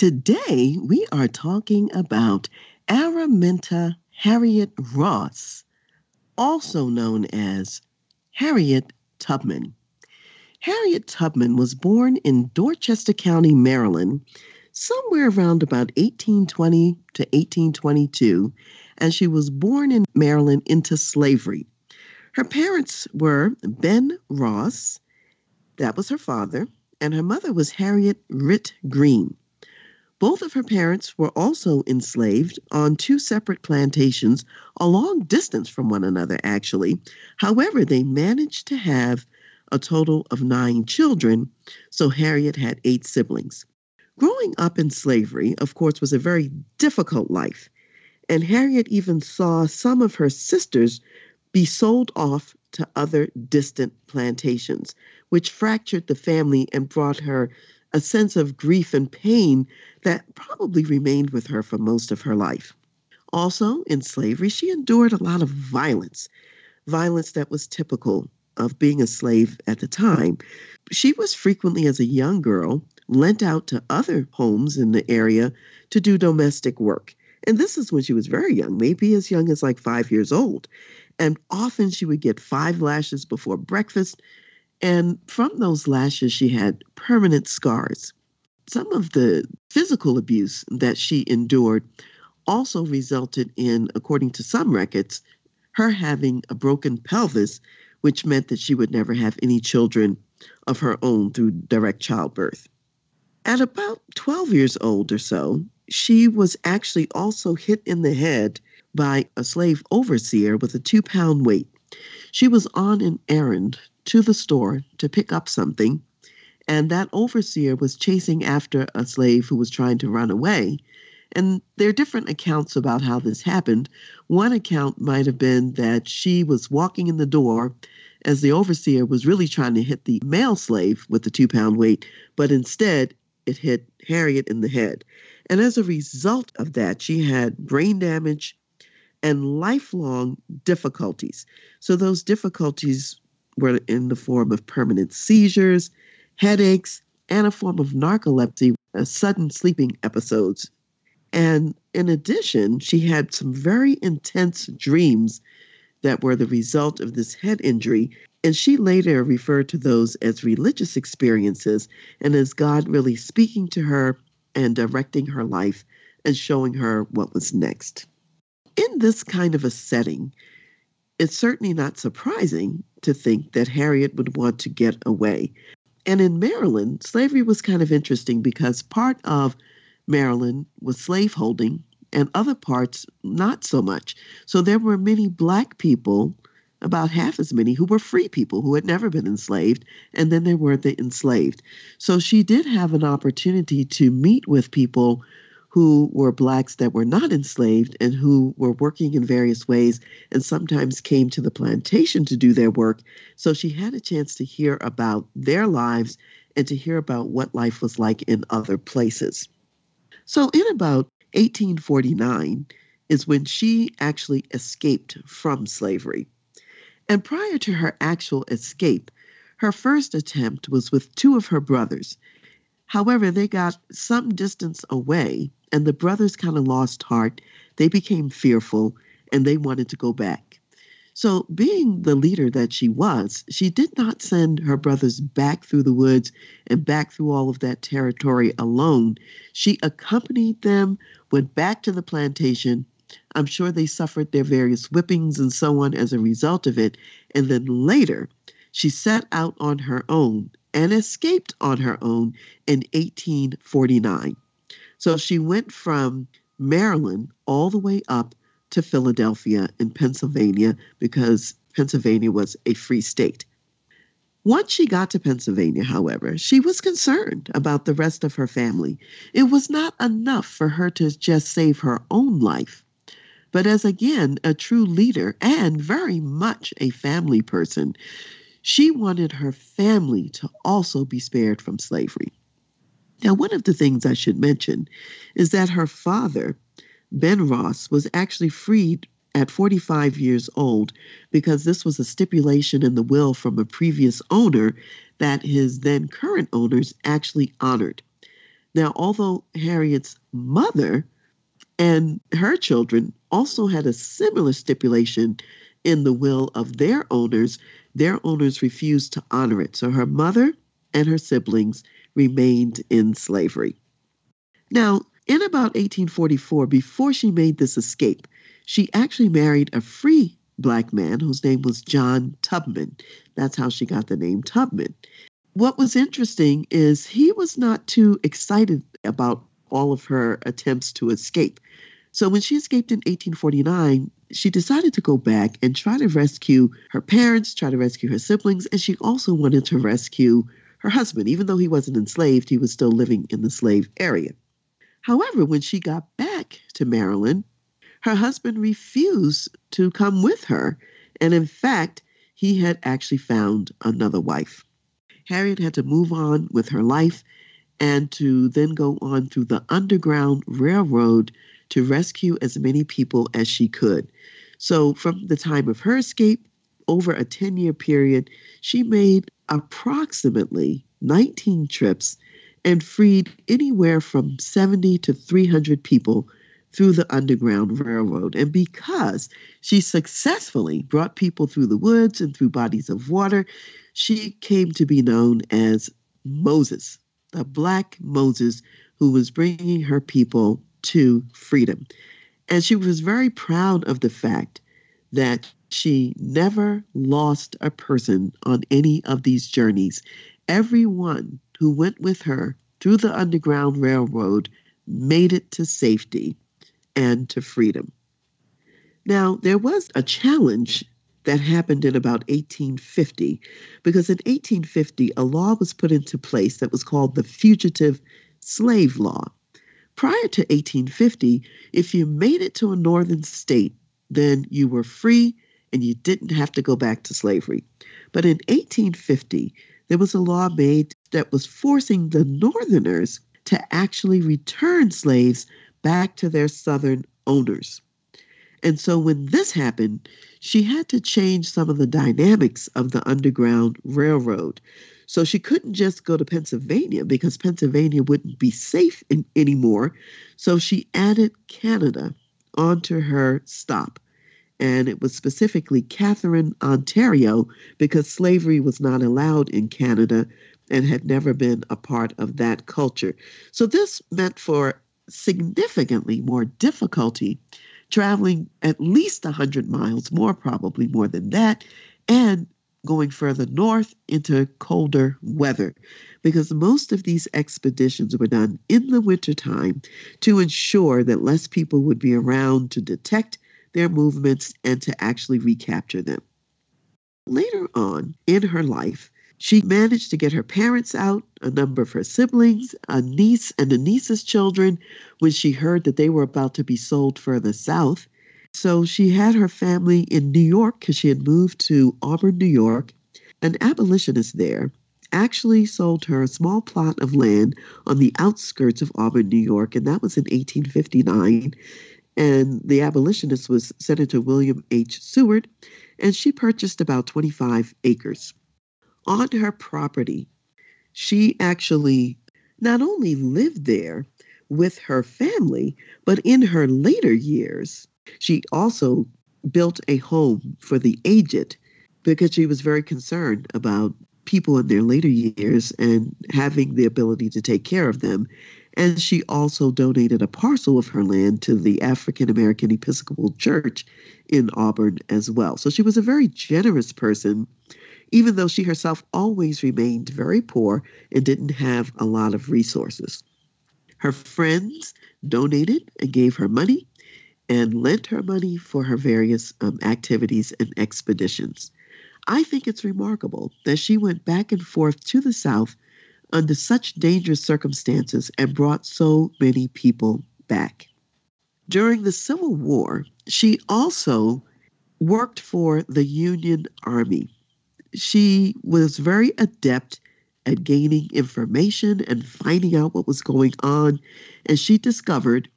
Today, we are talking about Araminta Harriet Ross, also known as Harriet Tubman. Harriet Tubman was born in Dorchester County, Maryland, somewhere around about 1820 to 1822, and she was born in Maryland into slavery. Her parents were Ben Ross, that was her father, and her mother was Harriet Ritt Green. Both of her parents were also enslaved on two separate plantations, a long distance from one another, actually. However, they managed to have a total of nine children, so Harriet had eight siblings. Growing up in slavery, of course, was a very difficult life, and Harriet even saw some of her sisters be sold off to other distant plantations, which fractured the family and brought her a sense of grief and pain that probably remained with her for most of her life. Also, in slavery, she endured a lot of violence, violence that was typical of being a slave at the time. She was frequently, as a young girl, lent out to other homes in the area to do domestic work. And this is when she was very young, maybe as young as like five years old. And often she would get five lashes before breakfast and from those lashes, she had permanent scars. Some of the physical abuse that she endured also resulted in, according to some records, her having a broken pelvis, which meant that she would never have any children of her own through direct childbirth. At about 12 years old or so, she was actually also hit in the head by a slave overseer with a two pound weight. She was on an errand to the store to pick up something, and that overseer was chasing after a slave who was trying to run away. And there are different accounts about how this happened. One account might have been that she was walking in the door as the overseer was really trying to hit the male slave with the two pound weight, but instead it hit Harriet in the head. And as a result of that, she had brain damage and lifelong difficulties. So those difficulties were in the form of permanent seizures, headaches, and a form of narcolepsy, uh, sudden sleeping episodes. And in addition, she had some very intense dreams that were the result of this head injury. And she later referred to those as religious experiences and as God really speaking to her and directing her life and showing her what was next. In this kind of a setting, it's certainly not surprising to think that Harriet would want to get away. And in Maryland, slavery was kind of interesting because part of Maryland was slaveholding and other parts not so much. So there were many black people, about half as many, who were free people who had never been enslaved, and then there were the enslaved. So she did have an opportunity to meet with people who were blacks that were not enslaved and who were working in various ways and sometimes came to the plantation to do their work. So she had a chance to hear about their lives and to hear about what life was like in other places. So in about 1849 is when she actually escaped from slavery. And prior to her actual escape, her first attempt was with two of her brothers. However, they got some distance away and the brothers kind of lost heart. They became fearful and they wanted to go back. So, being the leader that she was, she did not send her brothers back through the woods and back through all of that territory alone. She accompanied them, went back to the plantation. I'm sure they suffered their various whippings and so on as a result of it. And then later, she set out on her own and escaped on her own in 1849. So she went from Maryland all the way up to Philadelphia in Pennsylvania because Pennsylvania was a free state. Once she got to Pennsylvania, however, she was concerned about the rest of her family. It was not enough for her to just save her own life. But as again a true leader and very much a family person, she wanted her family to also be spared from slavery. Now, one of the things I should mention is that her father, Ben Ross, was actually freed at 45 years old because this was a stipulation in the will from a previous owner that his then current owners actually honored. Now, although Harriet's mother and her children also had a similar stipulation in the will of their owners, their owners refused to honor it. So her mother and her siblings remained in slavery. Now, in about 1844, before she made this escape, she actually married a free black man whose name was John Tubman. That's how she got the name Tubman. What was interesting is he was not too excited about all of her attempts to escape. So when she escaped in 1849, she decided to go back and try to rescue her parents, try to rescue her siblings, and she also wanted to rescue her husband. Even though he wasn't enslaved, he was still living in the slave area. However, when she got back to Maryland, her husband refused to come with her. And in fact, he had actually found another wife. Harriet had to move on with her life and to then go on through the Underground Railroad to rescue as many people as she could. So, from the time of her escape, over a 10 year period, she made approximately 19 trips and freed anywhere from 70 to 300 people through the Underground Railroad. And because she successfully brought people through the woods and through bodies of water, she came to be known as Moses, the Black Moses who was bringing her people to freedom. And she was very proud of the fact that she never lost a person on any of these journeys. Everyone who went with her through the Underground Railroad made it to safety and to freedom. Now, there was a challenge that happened in about 1850 because in 1850 a law was put into place that was called the Fugitive Slave Law. Prior to 1850, if you made it to a northern state, then you were free and you didn't have to go back to slavery. But in 1850, there was a law made that was forcing the northerners to actually return slaves back to their southern owners. And so when this happened, she had to change some of the dynamics of the Underground Railroad. So she couldn't just go to Pennsylvania because Pennsylvania wouldn't be safe in, anymore. So she added Canada onto her stop. And it was specifically Catherine, Ontario, because slavery was not allowed in Canada and had never been a part of that culture. So this meant for significantly more difficulty traveling at least 100 miles, more probably more than that, and going further north into colder weather because most of these expeditions were done in the wintertime to ensure that less people would be around to detect their movements and to actually recapture them. Later on in her life, she managed to get her parents out, a number of her siblings, a niece, and a niece's children when she heard that they were about to be sold further south. So she had her family in New York because she had moved to Auburn, New York. An abolitionist there actually sold her a small plot of land on the outskirts of Auburn, New York, and that was in 1859. And the abolitionist was Senator William H. Seward, and she purchased about 25 acres on her property. She actually not only lived there with her family, but in her later years, she also built a home for the aged because she was very concerned about people in their later years and having the ability to take care of them. And she also donated a parcel of her land to the African American Episcopal Church in Auburn as well. So she was a very generous person even though she herself always remained very poor and didn't have a lot of resources. Her friends donated and gave her money and lent her money for her various um, activities and expeditions. I think it's remarkable that she went back and forth to the South under such dangerous circumstances and brought so many people back. During the Civil War, she also worked for the Union Army. She was very adept at gaining information and finding out what was going on, and she discovered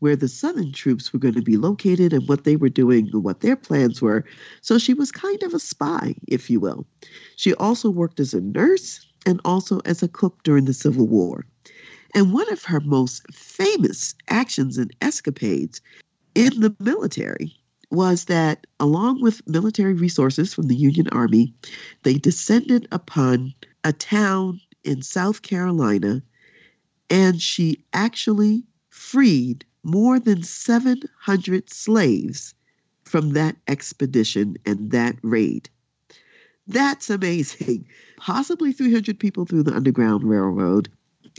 where the Southern troops were going to be located and what they were doing and what their plans were. So she was kind of a spy, if you will. She also worked as a nurse and also as a cook during the Civil War. And one of her most famous actions and escapades in the military was that, along with military resources from the Union Army, they descended upon a town in South Carolina and she actually freed more than 700 slaves from that expedition and that raid. That's amazing. Possibly 300 people through the Underground Railroad,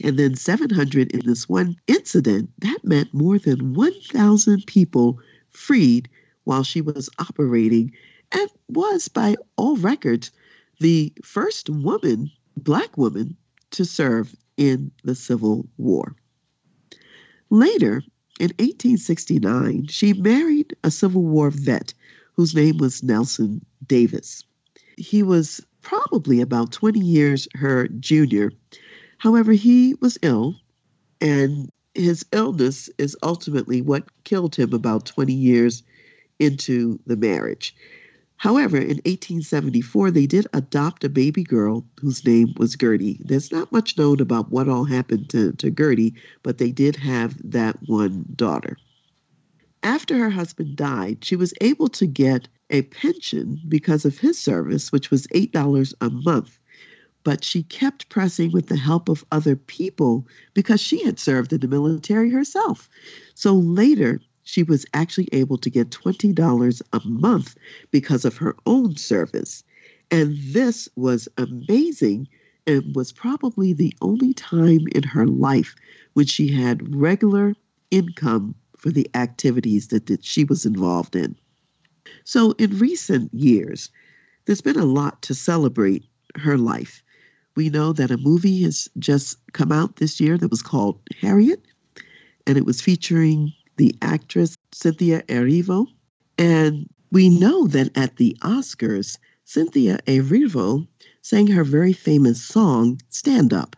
and then 700 in this one incident. That meant more than 1,000 people freed while she was operating and was, by all records, the first woman, black woman, to serve in the Civil War. Later, in 1869, she married a Civil War vet whose name was Nelson Davis. He was probably about 20 years her junior. However, he was ill, and his illness is ultimately what killed him about 20 years into the marriage. However, in 1874, they did adopt a baby girl whose name was Gertie. There's not much known about what all happened to, to Gertie, but they did have that one daughter. After her husband died, she was able to get a pension because of his service, which was $8 a month. But she kept pressing with the help of other people because she had served in the military herself. So later, she was actually able to get $20 a month because of her own service. And this was amazing and was probably the only time in her life when she had regular income for the activities that, that she was involved in. So, in recent years, there's been a lot to celebrate her life. We know that a movie has just come out this year that was called Harriet, and it was featuring the actress Cynthia Erivo. And we know that at the Oscars, Cynthia Erivo sang her very famous song, Stand Up.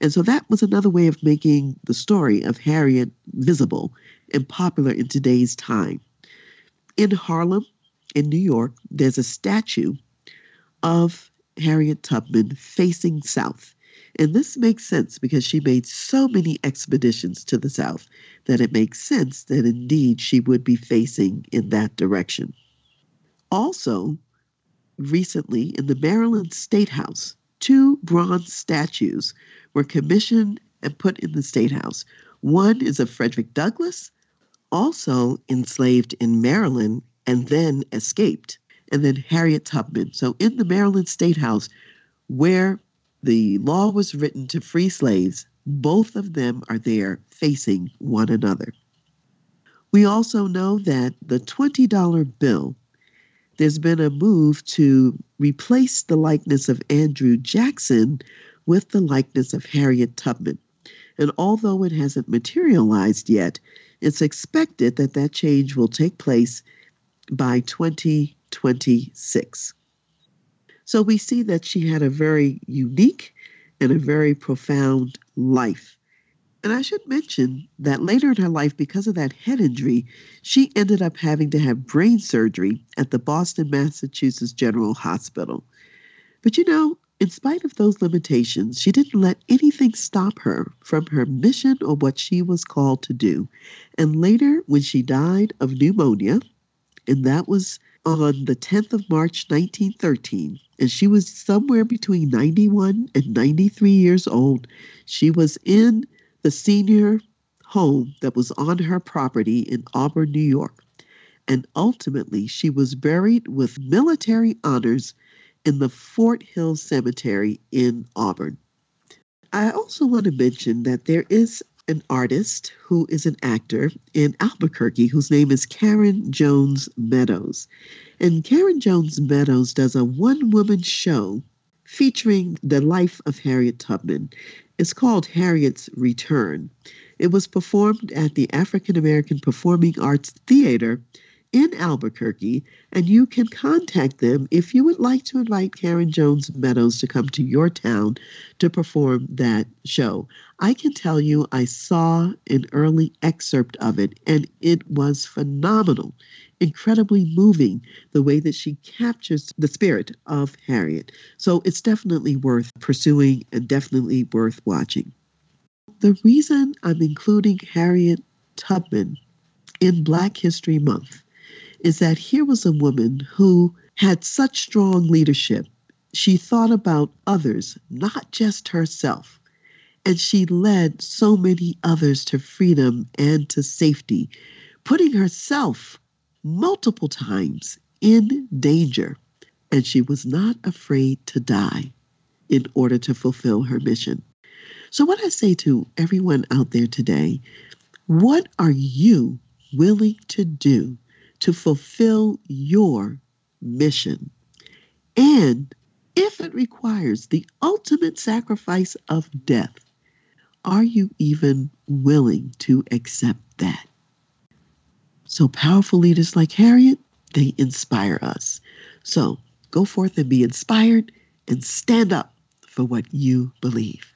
And so that was another way of making the story of Harriet visible and popular in today's time. In Harlem, in New York, there's a statue of Harriet Tubman facing south. And this makes sense because she made so many expeditions to the south that it makes sense that indeed she would be facing in that direction. Also, recently in the Maryland State House, two bronze statues were commissioned and put in the State House. One is of Frederick Douglass, also enslaved in Maryland and then escaped, and then Harriet Tubman. So in the Maryland State House, where the law was written to free slaves. Both of them are there facing one another. We also know that the $20 bill, there's been a move to replace the likeness of Andrew Jackson with the likeness of Harriet Tubman. And although it hasn't materialized yet, it's expected that that change will take place by 2026. So we see that she had a very unique and a very profound life. And I should mention that later in her life, because of that head injury, she ended up having to have brain surgery at the Boston, Massachusetts General Hospital. But you know, in spite of those limitations, she didn't let anything stop her from her mission or what she was called to do. And later, when she died of pneumonia, and that was on the 10th of March 1913, and she was somewhere between 91 and 93 years old. She was in the senior home that was on her property in Auburn, New York. And ultimately, she was buried with military honors in the Fort Hill Cemetery in Auburn. I also want to mention that there is an artist who is an actor in Albuquerque whose name is Karen Jones Meadows. And Karen Jones Meadows does a one woman show featuring the life of Harriet Tubman. It's called Harriet's Return. It was performed at the African American Performing Arts Theater in Albuquerque, and you can contact them if you would like to invite Karen Jones Meadows to come to your town to perform that show. I can tell you, I saw an early excerpt of it, and it was phenomenal, incredibly moving the way that she captures the spirit of Harriet. So it's definitely worth pursuing and definitely worth watching. The reason I'm including Harriet Tubman in Black History Month is that here was a woman who had such strong leadership. She thought about others, not just herself. And she led so many others to freedom and to safety, putting herself multiple times in danger. And she was not afraid to die in order to fulfill her mission. So, what I say to everyone out there today, what are you willing to do to fulfill your mission. And if it requires the ultimate sacrifice of death, are you even willing to accept that? So, powerful leaders like Harriet, they inspire us. So, go forth and be inspired and stand up for what you believe.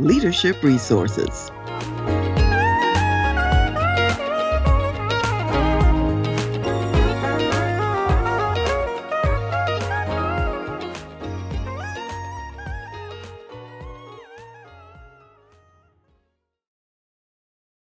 leadership resources.